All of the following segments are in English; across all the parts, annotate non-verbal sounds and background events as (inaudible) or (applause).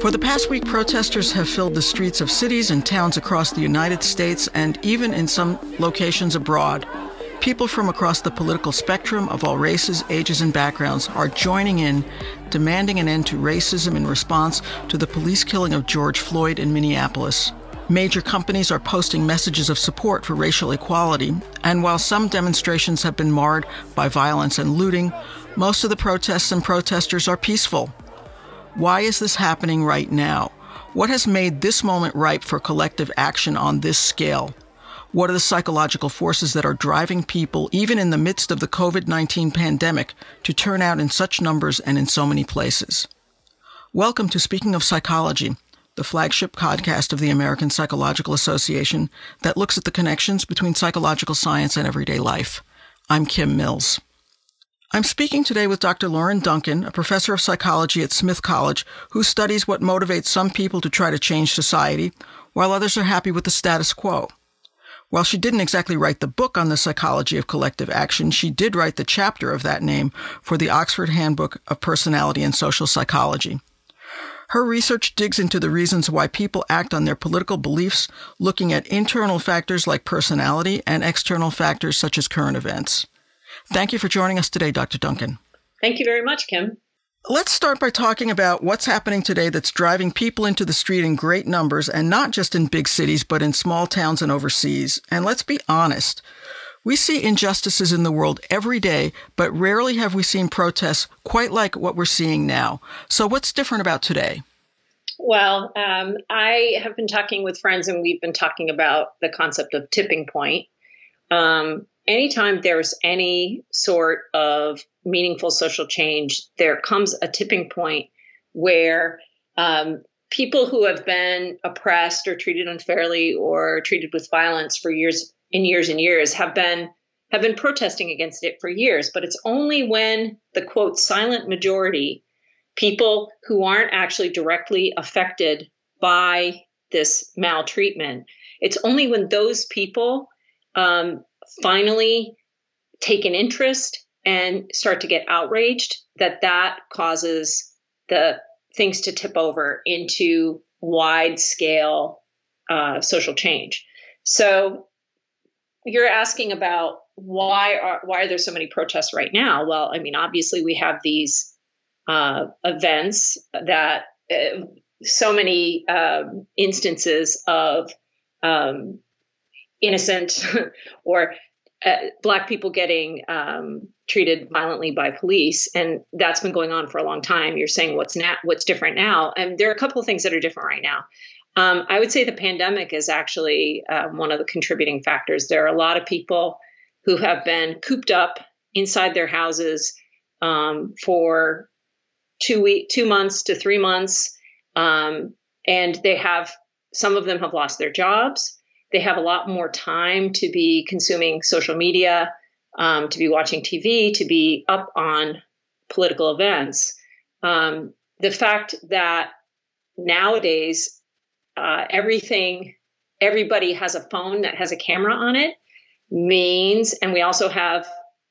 For the past week, protesters have filled the streets of cities and towns across the United States and even in some locations abroad. People from across the political spectrum of all races, ages, and backgrounds are joining in, demanding an end to racism in response to the police killing of George Floyd in Minneapolis. Major companies are posting messages of support for racial equality, and while some demonstrations have been marred by violence and looting, most of the protests and protesters are peaceful. Why is this happening right now? What has made this moment ripe for collective action on this scale? What are the psychological forces that are driving people, even in the midst of the COVID 19 pandemic, to turn out in such numbers and in so many places? Welcome to Speaking of Psychology, the flagship podcast of the American Psychological Association that looks at the connections between psychological science and everyday life. I'm Kim Mills. I'm speaking today with Dr. Lauren Duncan, a professor of psychology at Smith College, who studies what motivates some people to try to change society, while others are happy with the status quo. While she didn't exactly write the book on the psychology of collective action, she did write the chapter of that name for the Oxford Handbook of Personality and Social Psychology. Her research digs into the reasons why people act on their political beliefs, looking at internal factors like personality and external factors such as current events. Thank you for joining us today, Dr. Duncan. Thank you very much, Kim. Let's start by talking about what's happening today that's driving people into the street in great numbers, and not just in big cities, but in small towns and overseas. And let's be honest. We see injustices in the world every day, but rarely have we seen protests quite like what we're seeing now. So, what's different about today? Well, um, I have been talking with friends, and we've been talking about the concept of tipping point. Um, anytime there's any sort of meaningful social change, there comes a tipping point where um, people who have been oppressed or treated unfairly or treated with violence for years and years and years have been have been protesting against it for years. But it's only when the quote silent majority, people who aren't actually directly affected by this maltreatment, it's only when those people um, finally take an interest and start to get outraged that that causes the things to tip over into wide scale uh, social change. So you're asking about why are why are there so many protests right now? Well, I mean, obviously we have these uh, events that uh, so many um, instances of um, innocent (laughs) or uh, black people getting um, treated violently by police, and that's been going on for a long time. You're saying what's now, what's different now, and there are a couple of things that are different right now. Um, I would say the pandemic is actually uh, one of the contributing factors. There are a lot of people who have been cooped up inside their houses um, for two week, two months to three months, um, and they have some of them have lost their jobs. They have a lot more time to be consuming social media, um, to be watching TV, to be up on political events. Um, the fact that nowadays uh, everything, everybody has a phone that has a camera on it means, and we also have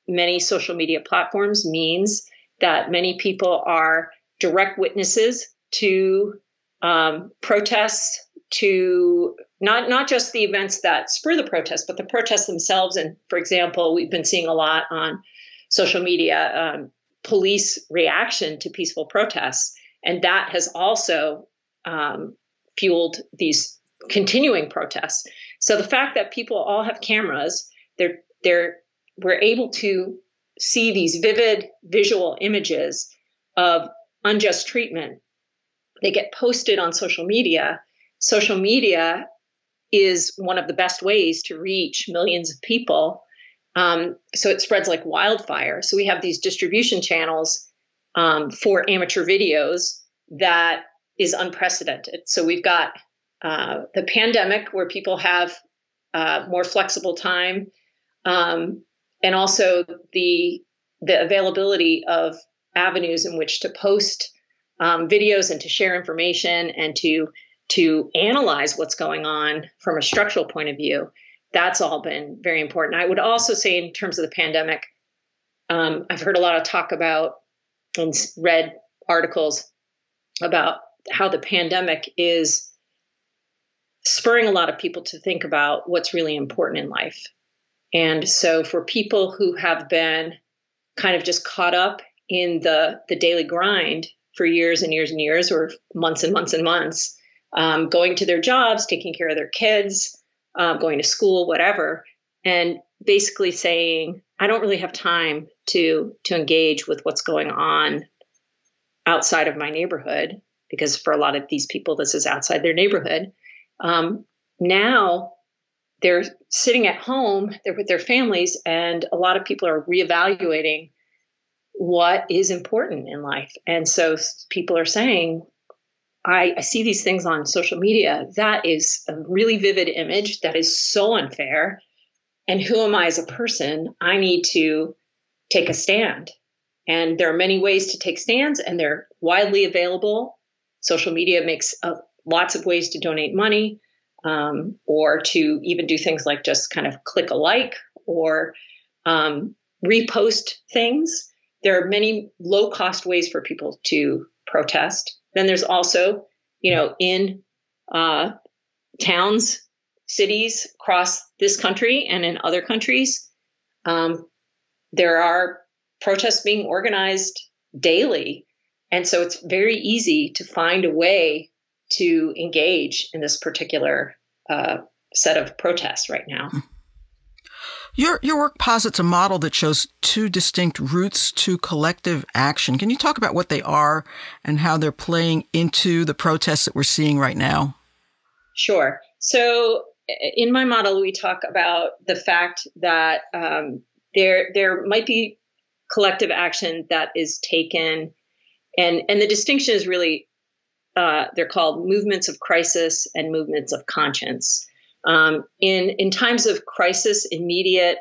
many social media platforms, means that many people are direct witnesses to um, protests, to not not just the events that spur the protests, but the protests themselves. And for example, we've been seeing a lot on social media um, police reaction to peaceful protests, and that has also um, fueled these continuing protests. So the fact that people all have cameras, they're they're we're able to see these vivid visual images of unjust treatment. They get posted on social media. Social media is one of the best ways to reach millions of people. Um, so it spreads like wildfire. So we have these distribution channels um, for amateur videos that is unprecedented. So we've got uh, the pandemic where people have uh, more flexible time, um, and also the the availability of avenues in which to post um, videos and to share information and to to analyze what's going on from a structural point of view. That's all been very important. I would also say, in terms of the pandemic, um, I've heard a lot of talk about and read articles about how the pandemic is spurring a lot of people to think about what's really important in life. And so for people who have been kind of just caught up in the the daily grind for years and years and years or months and months and months, um, going to their jobs, taking care of their kids, um, going to school, whatever, and basically saying, I don't really have time to to engage with what's going on outside of my neighborhood because for a lot of these people, this is outside their neighborhood. Um, now they're sitting at home, they're with their families, and a lot of people are reevaluating what is important in life. And so people are saying, I, I, see these things on social media. That is a really vivid image. That is so unfair. And who am I as a person? I need to take a stand. And there are many ways to take stands, and they're widely available. Social media makes uh, lots of ways to donate money um, or to even do things like just kind of click a like or um, repost things. There are many low cost ways for people to protest. Then there's also, you know, in uh, towns, cities across this country and in other countries, um, there are protests being organized daily. And so it's very easy to find a way to engage in this particular uh, set of protests right now. Your your work posits a model that shows two distinct routes to collective action. Can you talk about what they are and how they're playing into the protests that we're seeing right now? Sure. So in my model, we talk about the fact that um, there there might be collective action that is taken, and and the distinction is really uh, they're called movements of crisis and movements of conscience. Um, in in times of crisis, immediate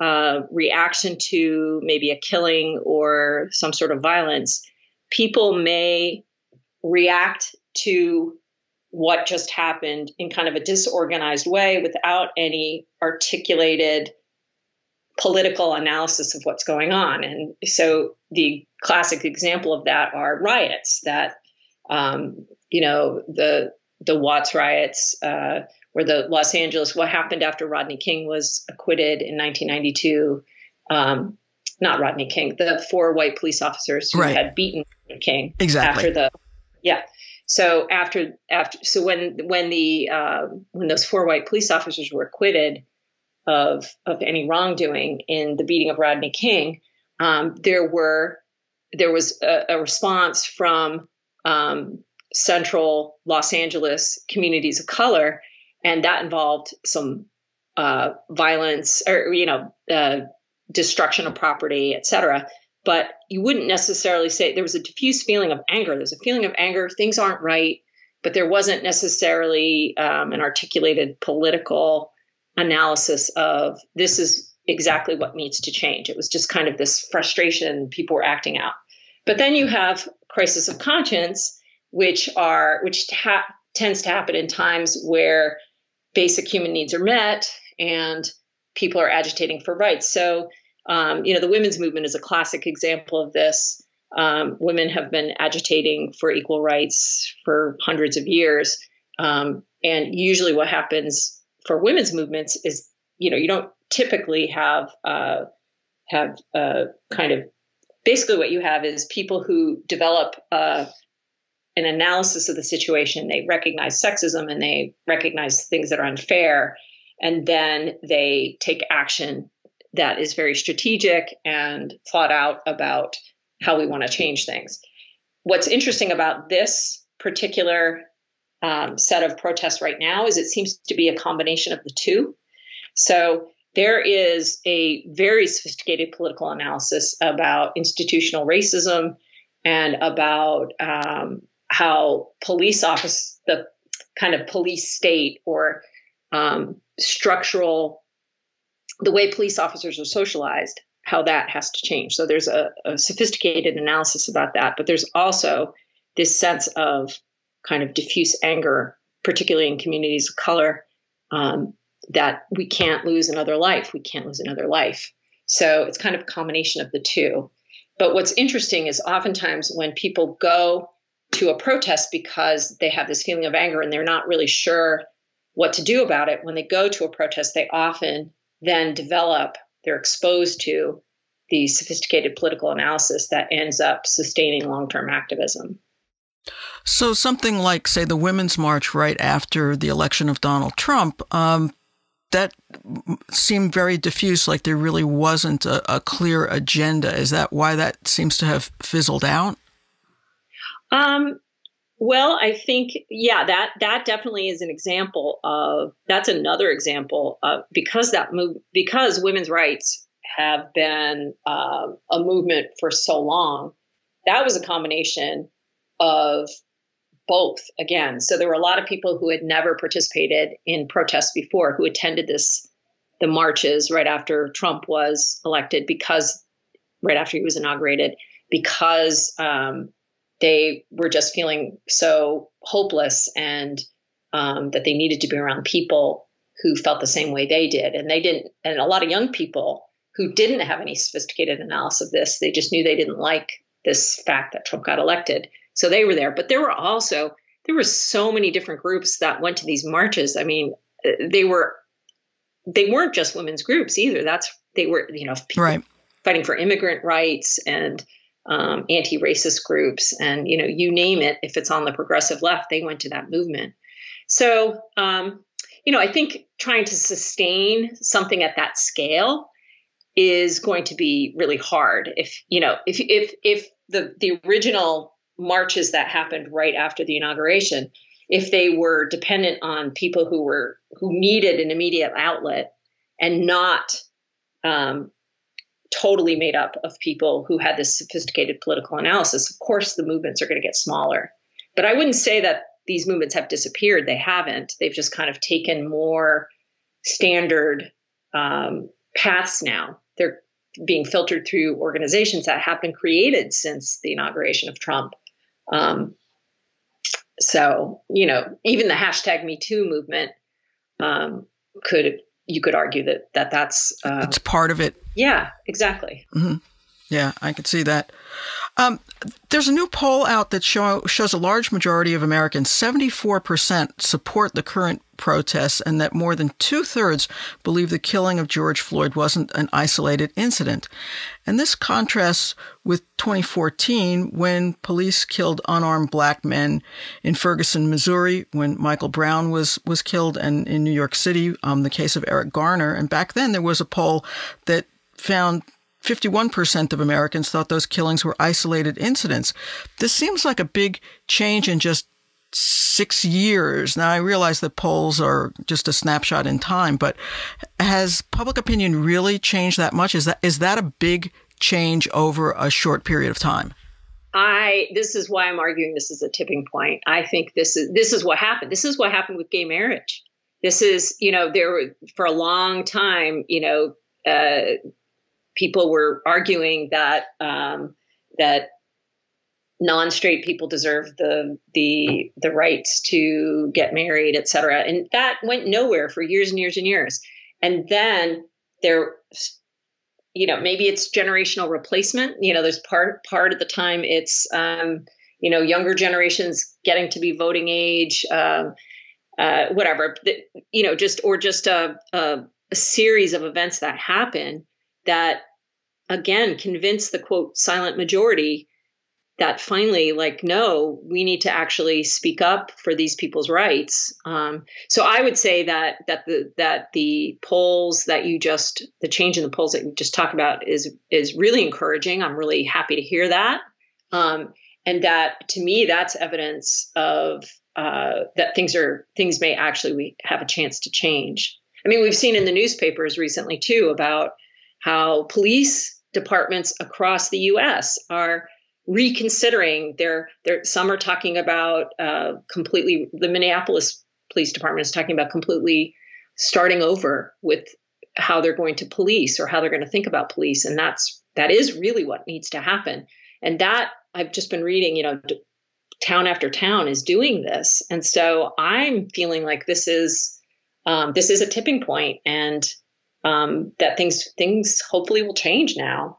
uh, reaction to maybe a killing or some sort of violence, people may react to what just happened in kind of a disorganized way without any articulated political analysis of what's going on. And so the classic example of that are riots that um, you know, the the Watts riots, uh, where the Los Angeles, what happened after Rodney King was acquitted in 1992. Um, not Rodney King, the four white police officers who right. had beaten King exactly after the yeah. So after after so when when the uh, when those four white police officers were acquitted of of any wrongdoing in the beating of Rodney King, um, there were there was a, a response from um, central Los Angeles communities of color, and that involved some uh, violence or you know uh, destruction of property, et cetera. But you wouldn't necessarily say there was a diffuse feeling of anger. There's a feeling of anger. Things aren't right, but there wasn't necessarily um, an articulated political analysis of this is exactly what needs to change. It was just kind of this frustration people were acting out. But then you have crisis of conscience, which are which ta- tends to happen in times where basic human needs are met and people are agitating for rights. So, um, you know, the women's movement is a classic example of this. Um, women have been agitating for equal rights for hundreds of years. Um, and usually, what happens for women's movements is, you know, you don't typically have uh, have uh, kind of basically what you have is people who develop uh, an analysis of the situation. They recognize sexism and they recognize things that are unfair, and then they take action that is very strategic and thought out about how we want to change things. What's interesting about this particular um, set of protests right now is it seems to be a combination of the two. So there is a very sophisticated political analysis about institutional racism and about um, how police office, the kind of police state or um, structural, the way police officers are socialized, how that has to change. So there's a, a sophisticated analysis about that, but there's also this sense of kind of diffuse anger, particularly in communities of color, um, that we can't lose another life. We can't lose another life. So it's kind of a combination of the two. But what's interesting is oftentimes when people go to a protest because they have this feeling of anger and they're not really sure what to do about it, when they go to a protest, they often then develop, they're exposed to the sophisticated political analysis that ends up sustaining long term activism. So, something like, say, the Women's March right after the election of Donald Trump, um, that seemed very diffuse, like there really wasn't a, a, clear agenda. Is that why that seems to have fizzled out? Um, well, I think yeah, that that definitely is an example of that's another example of because that move because women's rights have been uh, a movement for so long. That was a combination of both again. So there were a lot of people who had never participated in protests before who attended this the marches right after Trump was elected because right after he was inaugurated because um, they were just feeling so hopeless and um, that they needed to be around people who felt the same way they did and they didn't and a lot of young people who didn't have any sophisticated analysis of this they just knew they didn't like this fact that trump got elected so they were there. But there were also there were so many different groups that went to these marches. I mean, uh, they were they weren't just women's groups either. That's they were you know right. fighting for immigrant rights and um, anti-racist groups and you know you name it. If it's on the progressive left, they went to that movement. So um, you know, I think trying to sustain something at that scale is going to be really hard. If you know, if if if the the original marches that happened right after the inauguration, if they were dependent on people who were who needed an immediate outlet and not um, totally made up of people who had this sophisticated political analysis, of course the movements are going to get smaller. But I wouldn't say that these movements have disappeared. They haven't. They've just kind of taken more standard um, paths now. They're being filtered through organizations that have been created since the inauguration of Trump. Um, so, you know, even the hashtag Me Too movement um, could you could argue that that that's uh, it's part of it. Yeah, exactly. Mm-hmm. Yeah, I can see that. Um, there's a new poll out that show, shows a large majority of Americans, 74%, support the current protests, and that more than two thirds believe the killing of George Floyd wasn't an isolated incident. And this contrasts with 2014 when police killed unarmed black men in Ferguson, Missouri, when Michael Brown was, was killed, and in New York City, um, the case of Eric Garner. And back then there was a poll that found 51% of Americans thought those killings were isolated incidents. This seems like a big change in just six years. Now, I realize that polls are just a snapshot in time, but has public opinion really changed that much? Is that, is that a big change over a short period of time? I this is why I'm arguing this is a tipping point. I think this is this is what happened. This is what happened with gay marriage. This is, you know, there were for a long time, you know, uh, people were arguing that um, that non-straight people deserve the the the rights to get married, et cetera, and that went nowhere for years and years and years. And then there, you know, maybe it's generational replacement. You know, there's part part of the time it's um, you know younger generations getting to be voting age. Um, uh, whatever, you know, just or just a, a, a series of events that happen that again convince the quote silent majority that finally like no we need to actually speak up for these people's rights. Um, so i would say that that the that the polls that you just the change in the polls that you just talked about is is really encouraging. I'm really happy to hear that. Um, and that to me that's evidence of uh, that things are things may actually we have a chance to change. I mean we've seen in the newspapers recently too about how police departments across the U.S. are reconsidering their their some are talking about uh, completely the Minneapolis Police Department is talking about completely starting over with how they're going to police or how they're going to think about police and that's that is really what needs to happen and that I've just been reading you know town after town is doing this and so I'm feeling like this is um, this is a tipping point and um, that things things hopefully will change now.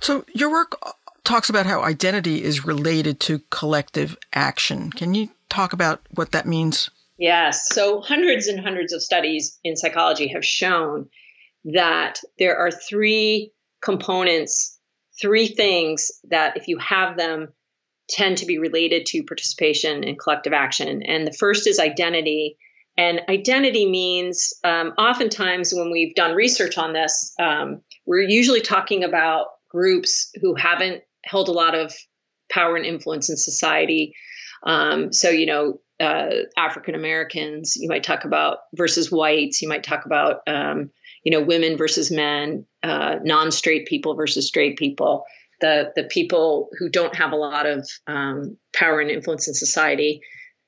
So your work talks about how identity is related to collective action. Can you talk about what that means? Yes. So hundreds and hundreds of studies in psychology have shown that there are three components, three things that if you have them tend to be related to participation in collective action. And the first is identity. And identity means um, oftentimes when we've done research on this, um, we're usually talking about groups who haven't held a lot of power and influence in society. Um, so, you know, uh, African Americans, you might talk about versus whites, you might talk about, um, you know, women versus men, uh, non straight people versus straight people the the people who don't have a lot of um, power and influence in society.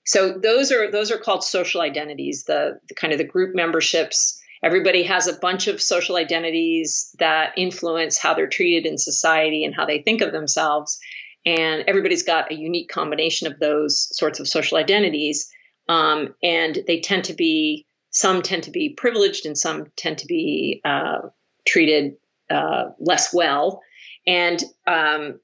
So those are those are called social identities. The, the kind of the group memberships. Everybody has a bunch of social identities that influence how they're treated in society and how they think of themselves. And everybody's got a unique combination of those sorts of social identities. Um, and they tend to be some tend to be privileged and some tend to be uh, treated uh, less well. And um,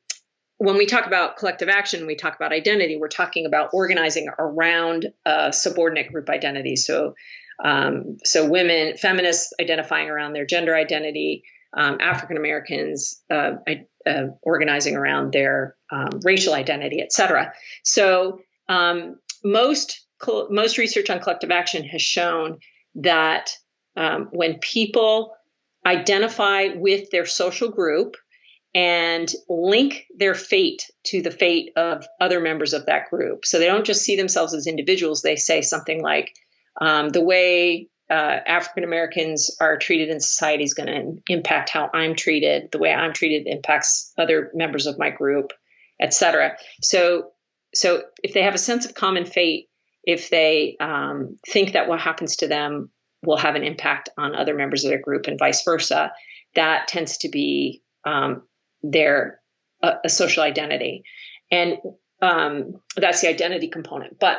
when we talk about collective action, we talk about identity, we're talking about organizing around subordinate group identity. So, um, so women, feminists identifying around their gender identity, um, African Americans uh, uh, organizing around their um, racial identity, et cetera. So, um, most most research on collective action has shown that um, when people identify with their social group, and link their fate to the fate of other members of that group. So they don't just see themselves as individuals. They say something like, um, the way uh, African Americans are treated in society is going to impact how I'm treated. The way I'm treated impacts other members of my group, etc. So, so if they have a sense of common fate, if they um, think that what happens to them will have an impact on other members of their group and vice versa, that tends to be um, their uh, a social identity, and um, that's the identity component. But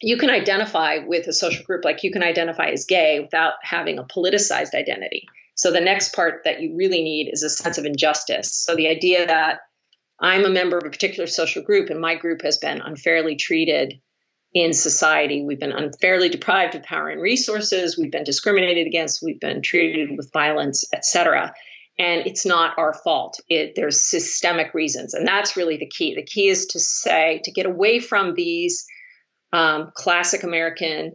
you can identify with a social group, like you can identify as gay without having a politicized identity. So the next part that you really need is a sense of injustice. So the idea that I'm a member of a particular social group and my group has been unfairly treated in society. We've been unfairly deprived of power and resources. We've been discriminated against. We've been treated with violence, etc and it's not our fault. It, there's systemic reasons, and that's really the key. The key is to say to get away from these um, classic American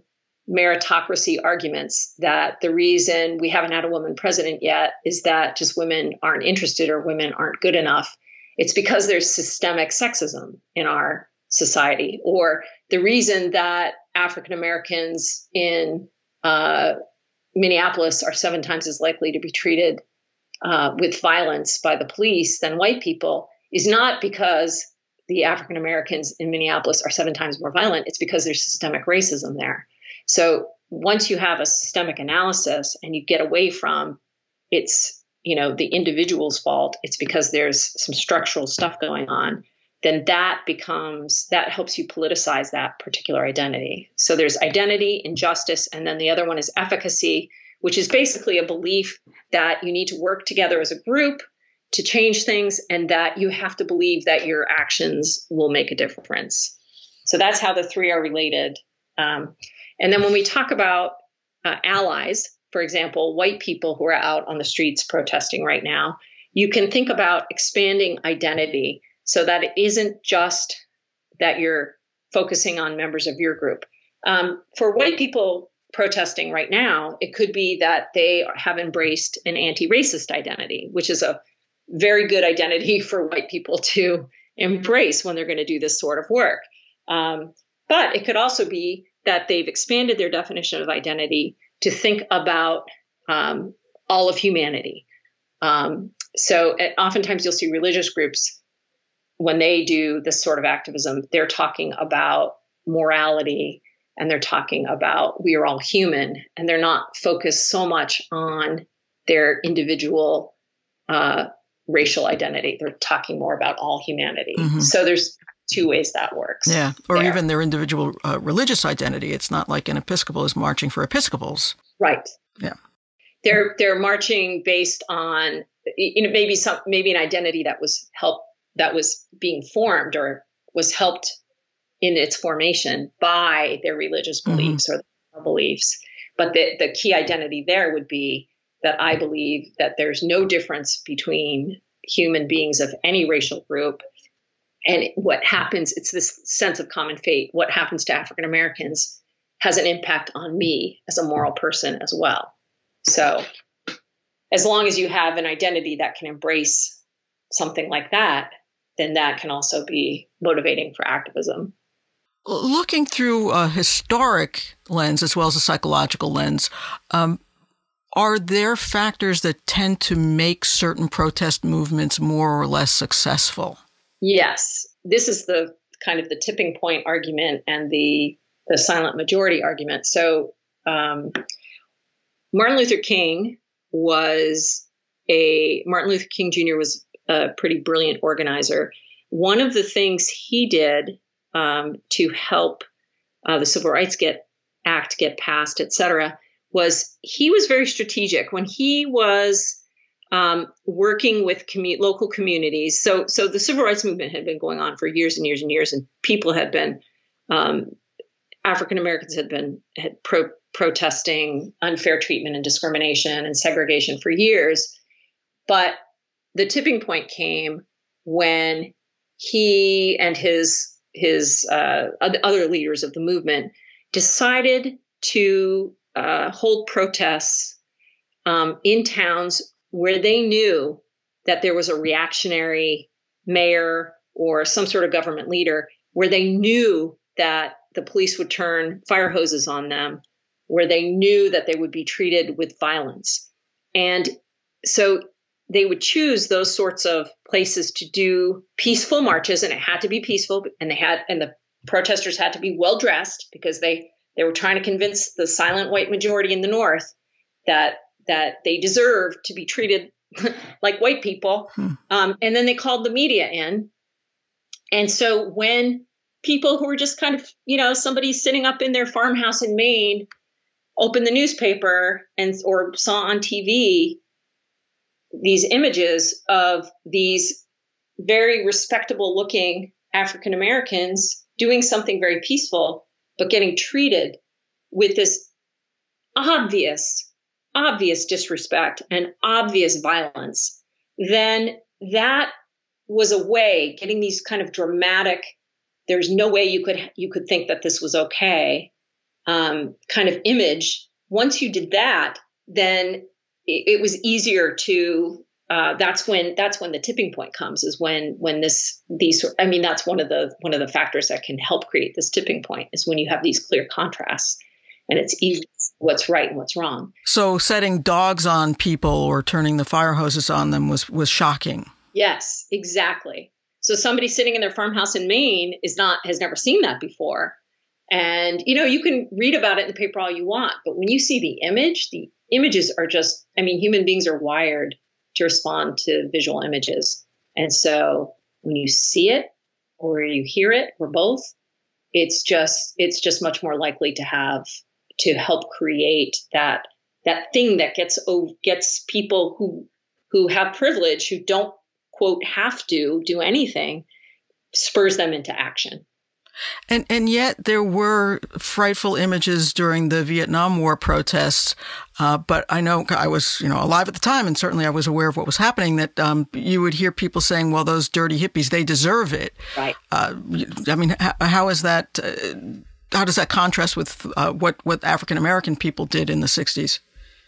meritocracy arguments that the reason we haven't had a woman president yet is that just women aren't interested or women aren't good enough. It's because there's systemic sexism in our society, or the reason that African Americans in uh, Minneapolis are seven times as likely to be treated uh, with violence by the police than white people is not because the African Americans in Minneapolis are seven times more violent. It's because there's systemic racism there. So once you have a systemic analysis and you get away from it's you know the individual's fault, it's because there's some structural stuff going on. Then that becomes that helps you politicize that particular identity. So there's identity, injustice, and then the other one is efficacy, which is basically a belief that you need to work together as a group to change things and that you have to believe that your actions will make a difference. So that's how the three are related. Um, and then when we talk about uh, allies, for example, white people who are out on the streets protesting right now, you can think about expanding identity so that it isn't just that you're focusing on members of your group. Um, for white people, protesting right now, it could be that they have embraced an anti racist identity, which is a very good identity (laughs) for white people to embrace when they're going to do this sort of work. Um, but it could also be that they've expanded their definition of identity to think about um, all of humanity. Um, so oftentimes you'll see religious groups when they do this sort of activism, they're talking about morality and they're talking about we are all human and they're not focused so much on their individual uh, racial identity. They're talking more about all humanity. Mm-hmm. so there's two ways that works yeah or there. even their individual uh, religious identity. It's not like an episcopal is marching for episcopals. Right. Yeah. They're they're marching based on you know maybe some maybe an identity that was helped that was being formed or was helped in its formation by their religious mm-hmm. beliefs mm-hmm. or their beliefs. But the, the key identity there would be that I believe that there's no difference between human beings of any racial group and what happens it's this sense of common fate what happens to african americans has an impact on me as a moral person as well so as long as you have an identity that can embrace something like that then that can also be motivating for activism looking through a historic lens as well as a psychological lens, um, are there factors that tend to make certain protest movements more or less successful? Yes. This is the kind of the tipping point argument and the the silent majority argument. So um, Martin Luther King was a Martin Luther King Jr. was a pretty brilliant organizer. One of the things he did um, to help uh, the Civil Rights get Act get passed, et cetera, was he was very strategic when he was um, working with commu- local communities. So, so the civil rights movement had been going on for years and years and years, and people had been um, African Americans had been had pro- protesting unfair treatment and discrimination and segregation for years. But the tipping point came when he and his his uh, other leaders of the movement decided to uh, hold protests um, in towns where they knew that there was a reactionary mayor or some sort of government leader, where they knew that the police would turn fire hoses on them, where they knew that they would be treated with violence. And so they would choose those sorts of places to do peaceful marches and it had to be peaceful and they had and the protesters had to be well dressed because they they were trying to convince the silent white majority in the north that that they deserved to be treated (laughs) like white people hmm. um, and then they called the media in and so when people who were just kind of you know somebody sitting up in their farmhouse in maine opened the newspaper and or saw on tv these images of these very respectable looking African Americans doing something very peaceful, but getting treated with this obvious, obvious disrespect and obvious violence, then that was a way getting these kind of dramatic there's no way you could you could think that this was okay um, kind of image. Once you did that then it, was easier to uh, that's when that's when the tipping point comes is when when this these i mean that's one of the one of the factors that can help create this tipping point is when you have these clear contrasts and it's easy what's right and what's wrong. So setting dogs on people or turning the fire hoses on them was was shocking. Yes exactly. So somebody sitting in their farmhouse in maine is not has never seen that before. And you know you can read about it in the paper all you want but when you see the image the images are just, I mean, human beings are wired to respond to visual images. And so when you see it or you hear it or both, it's just, it's just much more likely to have, to help create that, that thing that gets, gets people who, who have privilege, who don't quote have to do anything, spurs them into action. And and yet there were frightful images during the Vietnam War protests. Uh, but I know I was you know alive at the time, and certainly I was aware of what was happening. That um, you would hear people saying, "Well, those dirty hippies, they deserve it." Right. Uh, I mean, how, how is that? Uh, how does that contrast with uh, what what African American people did in the '60s?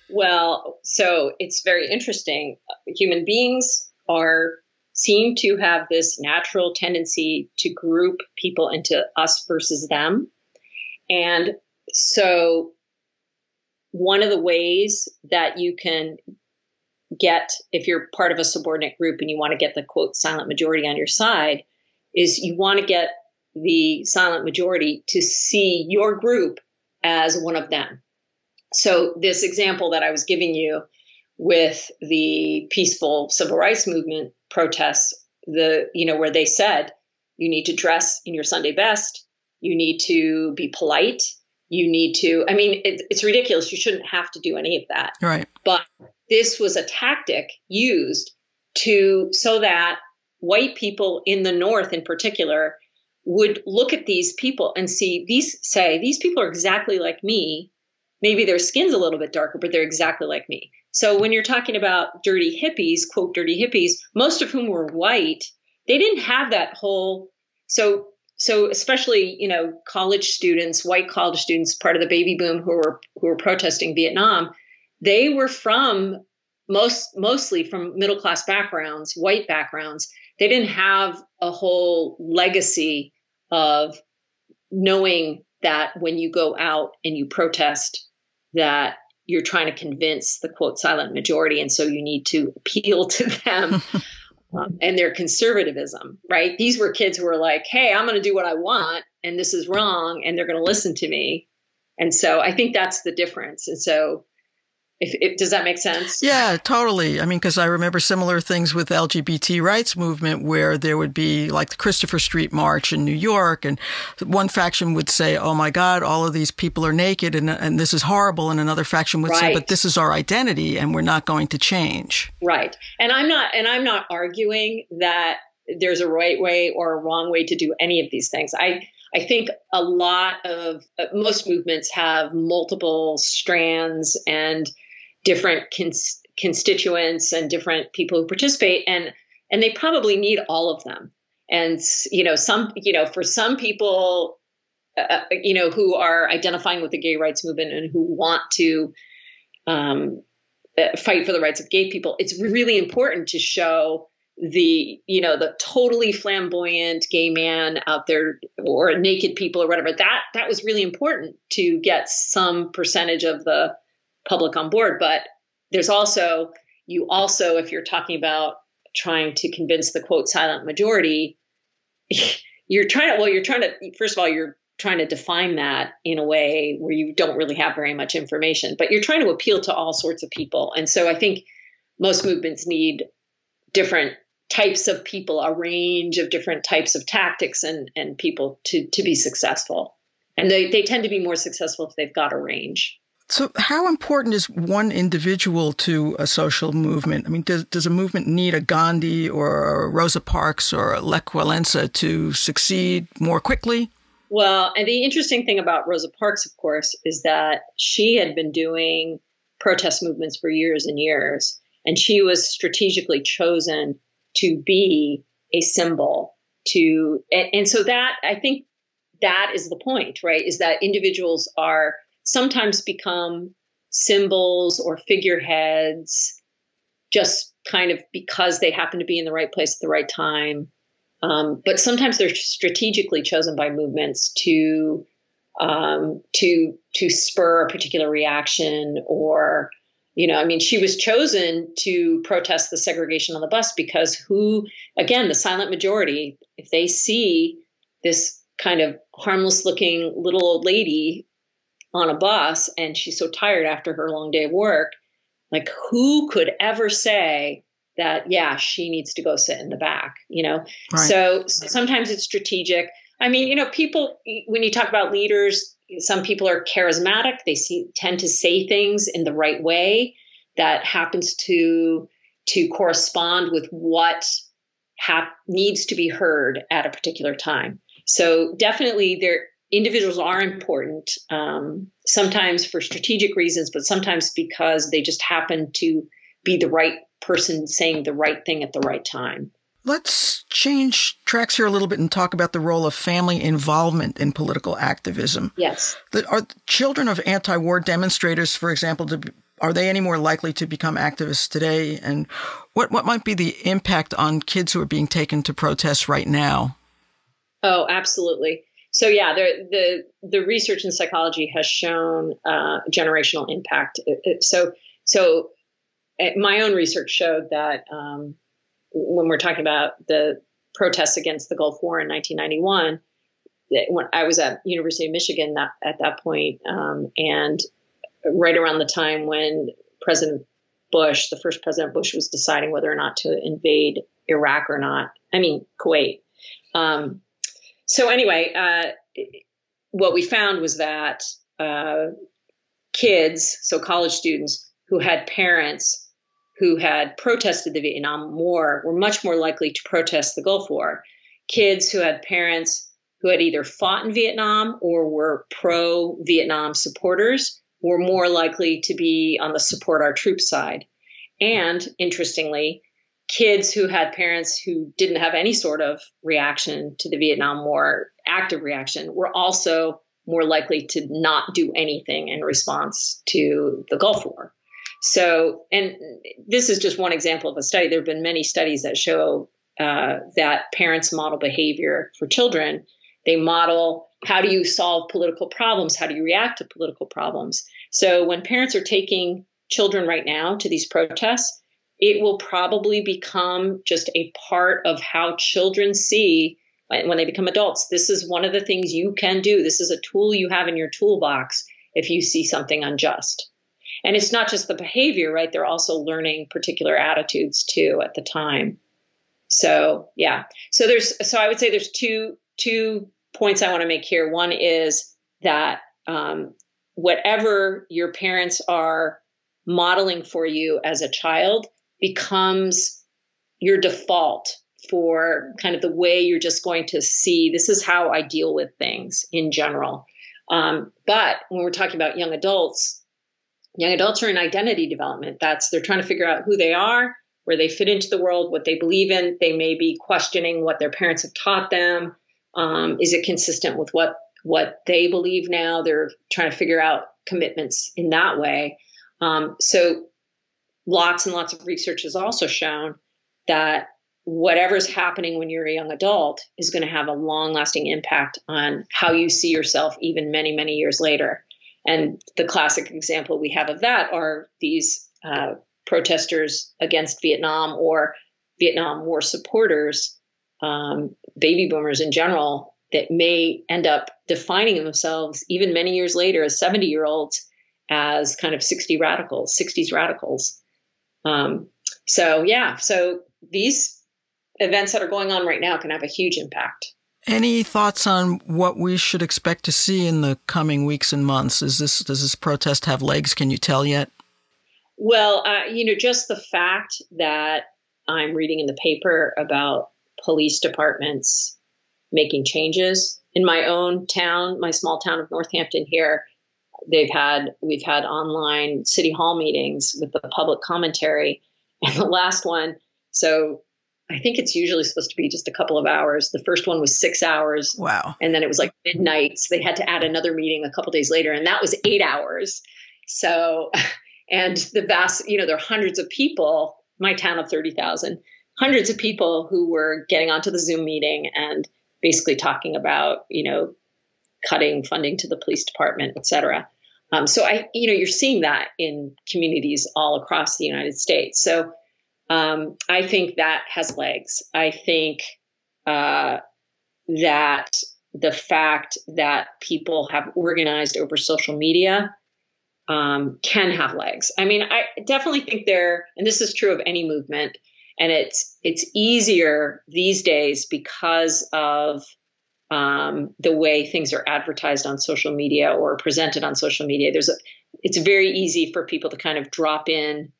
Well, so it's very interesting. Human beings are seem to have this natural tendency to group people into us versus them. And so, one of the ways that you can get, if you're part of a subordinate group and you want to get the quote silent majority on your side, is you want to get the silent majority to see your group as one of them. So, this example that I was giving you with the peaceful civil rights movement protests, the you know where they said you need to dress in your Sunday best, you need to be polite, you need to. I mean, it, it's ridiculous. You shouldn't have to do any of that. Right. But this was a tactic used to so that white people in the North, in particular, would look at these people and see these say these people are exactly like me. Maybe their skin's a little bit darker, but they're exactly like me. So when you're talking about dirty hippies, quote dirty hippies, most of whom were white, they didn't have that whole so so especially you know college students, white college students, part of the baby boom who were who were protesting Vietnam, they were from most mostly from middle class backgrounds, white backgrounds. They didn't have a whole legacy of knowing that when you go out and you protest that you're trying to convince the quote silent majority and so you need to appeal to them (laughs) um, and their conservatism right? These were kids who were like hey i'm going to do what i want and this is wrong and they're going to listen to me. And so i think that's the difference. And so if, if, does that make sense? Yeah, totally. I mean, because I remember similar things with LGBT rights movement, where there would be like the Christopher Street March in New York, and one faction would say, "Oh my God, all of these people are naked, and and this is horrible," and another faction would right. say, "But this is our identity, and we're not going to change." Right. And I'm not, and I'm not arguing that there's a right way or a wrong way to do any of these things. I I think a lot of uh, most movements have multiple strands and different cons- constituents and different people who participate and and they probably need all of them. And you know some you know for some people uh, uh, you know who are identifying with the gay rights movement and who want to um, uh, fight for the rights of gay people it's really important to show the you know the totally flamboyant gay man out there or naked people or whatever. That that was really important to get some percentage of the public on board. But there's also, you also, if you're talking about trying to convince the quote silent majority, (laughs) you're trying to, well, you're trying to, first of all, you're trying to define that in a way where you don't really have very much information, but you're trying to appeal to all sorts of people. And so I think most movements need different types of people, a range of different types of tactics and, and people to, to be successful. And they, they tend to be more successful if they've got a range. So, how important is one individual to a social movement? I mean, does, does a movement need a Gandhi or a Rosa Parks or a Lech Walesa to succeed more quickly? Well, and the interesting thing about Rosa Parks, of course, is that she had been doing protest movements for years and years, and she was strategically chosen to be a symbol to, and, and so that I think that is the point, right? Is that individuals are sometimes become symbols or figureheads just kind of because they happen to be in the right place at the right time. Um, but sometimes they're strategically chosen by movements to um, to to spur a particular reaction or you know i mean she was chosen to protest the segregation on the bus because who again the silent majority if they see this kind of harmless looking little old lady on a bus and she's so tired after her long day of work. Like, who could ever say that, yeah, she needs to go sit in the back, you know? Right. So sometimes it's strategic. I mean, you know, people, when you talk about leaders, some people are charismatic. They see, tend to say things in the right way that happens to to correspond with what hap- needs to be heard at a particular time. So definitely there individuals are important, um, sometimes for strategic reasons, but sometimes because they just happen to be the right person saying the right thing at the right time. Let's change tracks here a little bit and talk about the role of family involvement in political activism. Yes. Are children of anti war demonstrators, for example, to, are they any more likely to become activists today? And what, what might be the impact on kids who are being taken to protests right now? Oh, absolutely so yeah, the the research in psychology has shown uh, generational impact. It, it, so so uh, my own research showed that um, when we're talking about the protests against the Gulf War in 1991, when I was at University of Michigan that, at that point, um, and right around the time when President Bush, the first President Bush, was deciding whether or not to invade Iraq or not. I mean Kuwait. Um, so anyway, uh, what we found was that uh, kids, so college students, who had parents who had protested the Vietnam War were much more likely to protest the Gulf War. Kids who had parents who had either fought in Vietnam or were pro Vietnam supporters were more likely to be on the support our troops side. And interestingly, kids who had parents who didn't have any sort of reaction to the Vietnam War, active reaction, were also more likely to not do anything in response to the Gulf War. So, and this is just one example of a study. There have been many studies that show uh, that parents model behavior for children. They model how do you solve political problems? How do you react to political problems? So, when parents are taking children right now to these protests, it will probably become just a part of how children see when they become adults. This is one of the things you can do. This is a tool you have in your toolbox if you see something unjust. And it's not just the behavior, right? They're also learning particular attitudes too at the time. So, yeah. So there's so I would say there's two two points I want to make here. One is that um, whatever your parents are modeling for you as a child becomes your default for kind of the way you're just going to see this is how I deal with things in general. Um, but when we're talking about young adults, young adults are in identity development. That's they're trying to figure out who they are, where they fit into the world, what they believe in. They may be questioning what their parents have taught them. Um, is it consistent with what what they believe now? They're trying to figure out commitments in that way. Um, so lots and lots of research has also shown that whatever's happening when you're a young adult is going to have a long lasting impact on how you see yourself even many many years later and the classic example we have of that are these uh, protesters against Vietnam or Vietnam War supporters, um, baby boomers in general, that may end up defining themselves even many years later as 70 year olds as kind of 60 radicals, 60s radicals. Um, so, yeah, so these events that are going on right now can have a huge impact. Any thoughts on what we should expect to see in the coming weeks and months? Is this does this protest have legs? Can you tell yet? Well, uh, you know, just the fact that I'm reading in the paper about police departments making changes in my own town, my small town of Northampton here. They've had we've had online city hall meetings with the public commentary, (laughs) and the last one. So I think it's usually supposed to be just a couple of hours. The first one was six hours. Wow. And then it was like midnight. So they had to add another meeting a couple days later, and that was eight hours. So, (laughs) and the vast, you know, there are hundreds of people, my town of 30,000, hundreds of people who were getting onto the Zoom meeting and basically talking about, you know, cutting funding to the police department, et cetera. Um, so I, you know, you're seeing that in communities all across the United States. So um, I think that has legs. I think uh, that the fact that people have organized over social media um, can have legs. I mean, I definitely think there, and this is true of any movement, and it's it's easier these days because of um, the way things are advertised on social media or presented on social media. There's a, it's very easy for people to kind of drop in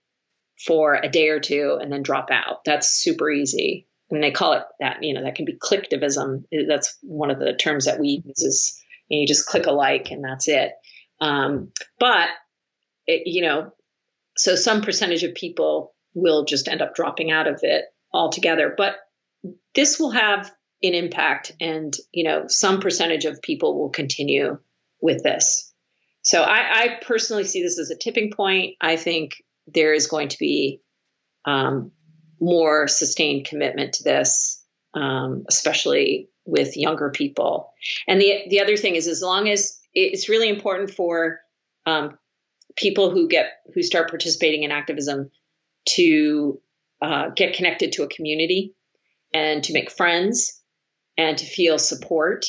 for a day or two and then drop out. That's super easy. And they call it that, you know, that can be clicktivism. That's one of the terms that we use is you, know, you just click a like and that's it. Um, but, it, you know, so some percentage of people will just end up dropping out of it altogether. But this will have an impact and, you know, some percentage of people will continue with this. So I, I personally see this as a tipping point. I think there is going to be um, more sustained commitment to this, um, especially with younger people. And the the other thing is, as long as it's really important for um, people who get who start participating in activism to uh, get connected to a community and to make friends and to feel support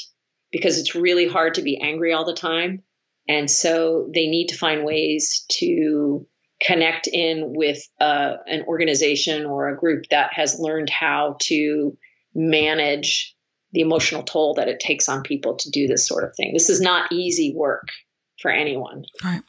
because it's really hard to be angry all the time. And so they need to find ways to connect in with uh, an organization or a group that has learned how to manage the emotional toll that it takes on people to do this sort of thing. This is not easy work for anyone. All right.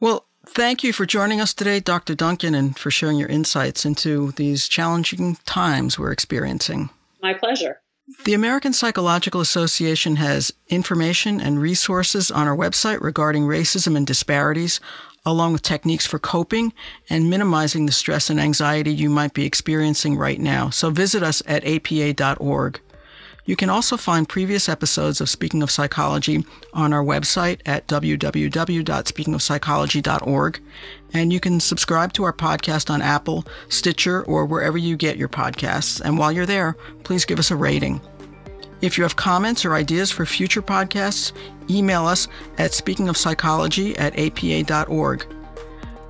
Well, thank you for joining us today, Dr. Duncan, and for sharing your insights into these challenging times we're experiencing. My pleasure. The American Psychological Association has information and resources on our website regarding racism and disparities, along with techniques for coping and minimizing the stress and anxiety you might be experiencing right now. So visit us at apa.org. You can also find previous episodes of Speaking of Psychology on our website at www.speakingofpsychology.org. And you can subscribe to our podcast on Apple, Stitcher, or wherever you get your podcasts. And while you're there, please give us a rating. If you have comments or ideas for future podcasts, email us at speakingofpsychology at apa.org.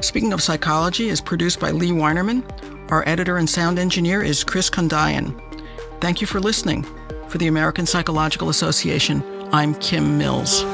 Speaking of Psychology is produced by Lea Winerman. Our editor and sound engineer is Chris Condayan. Thank you for listening. For the American Psychological Association, I'm Kim Mills.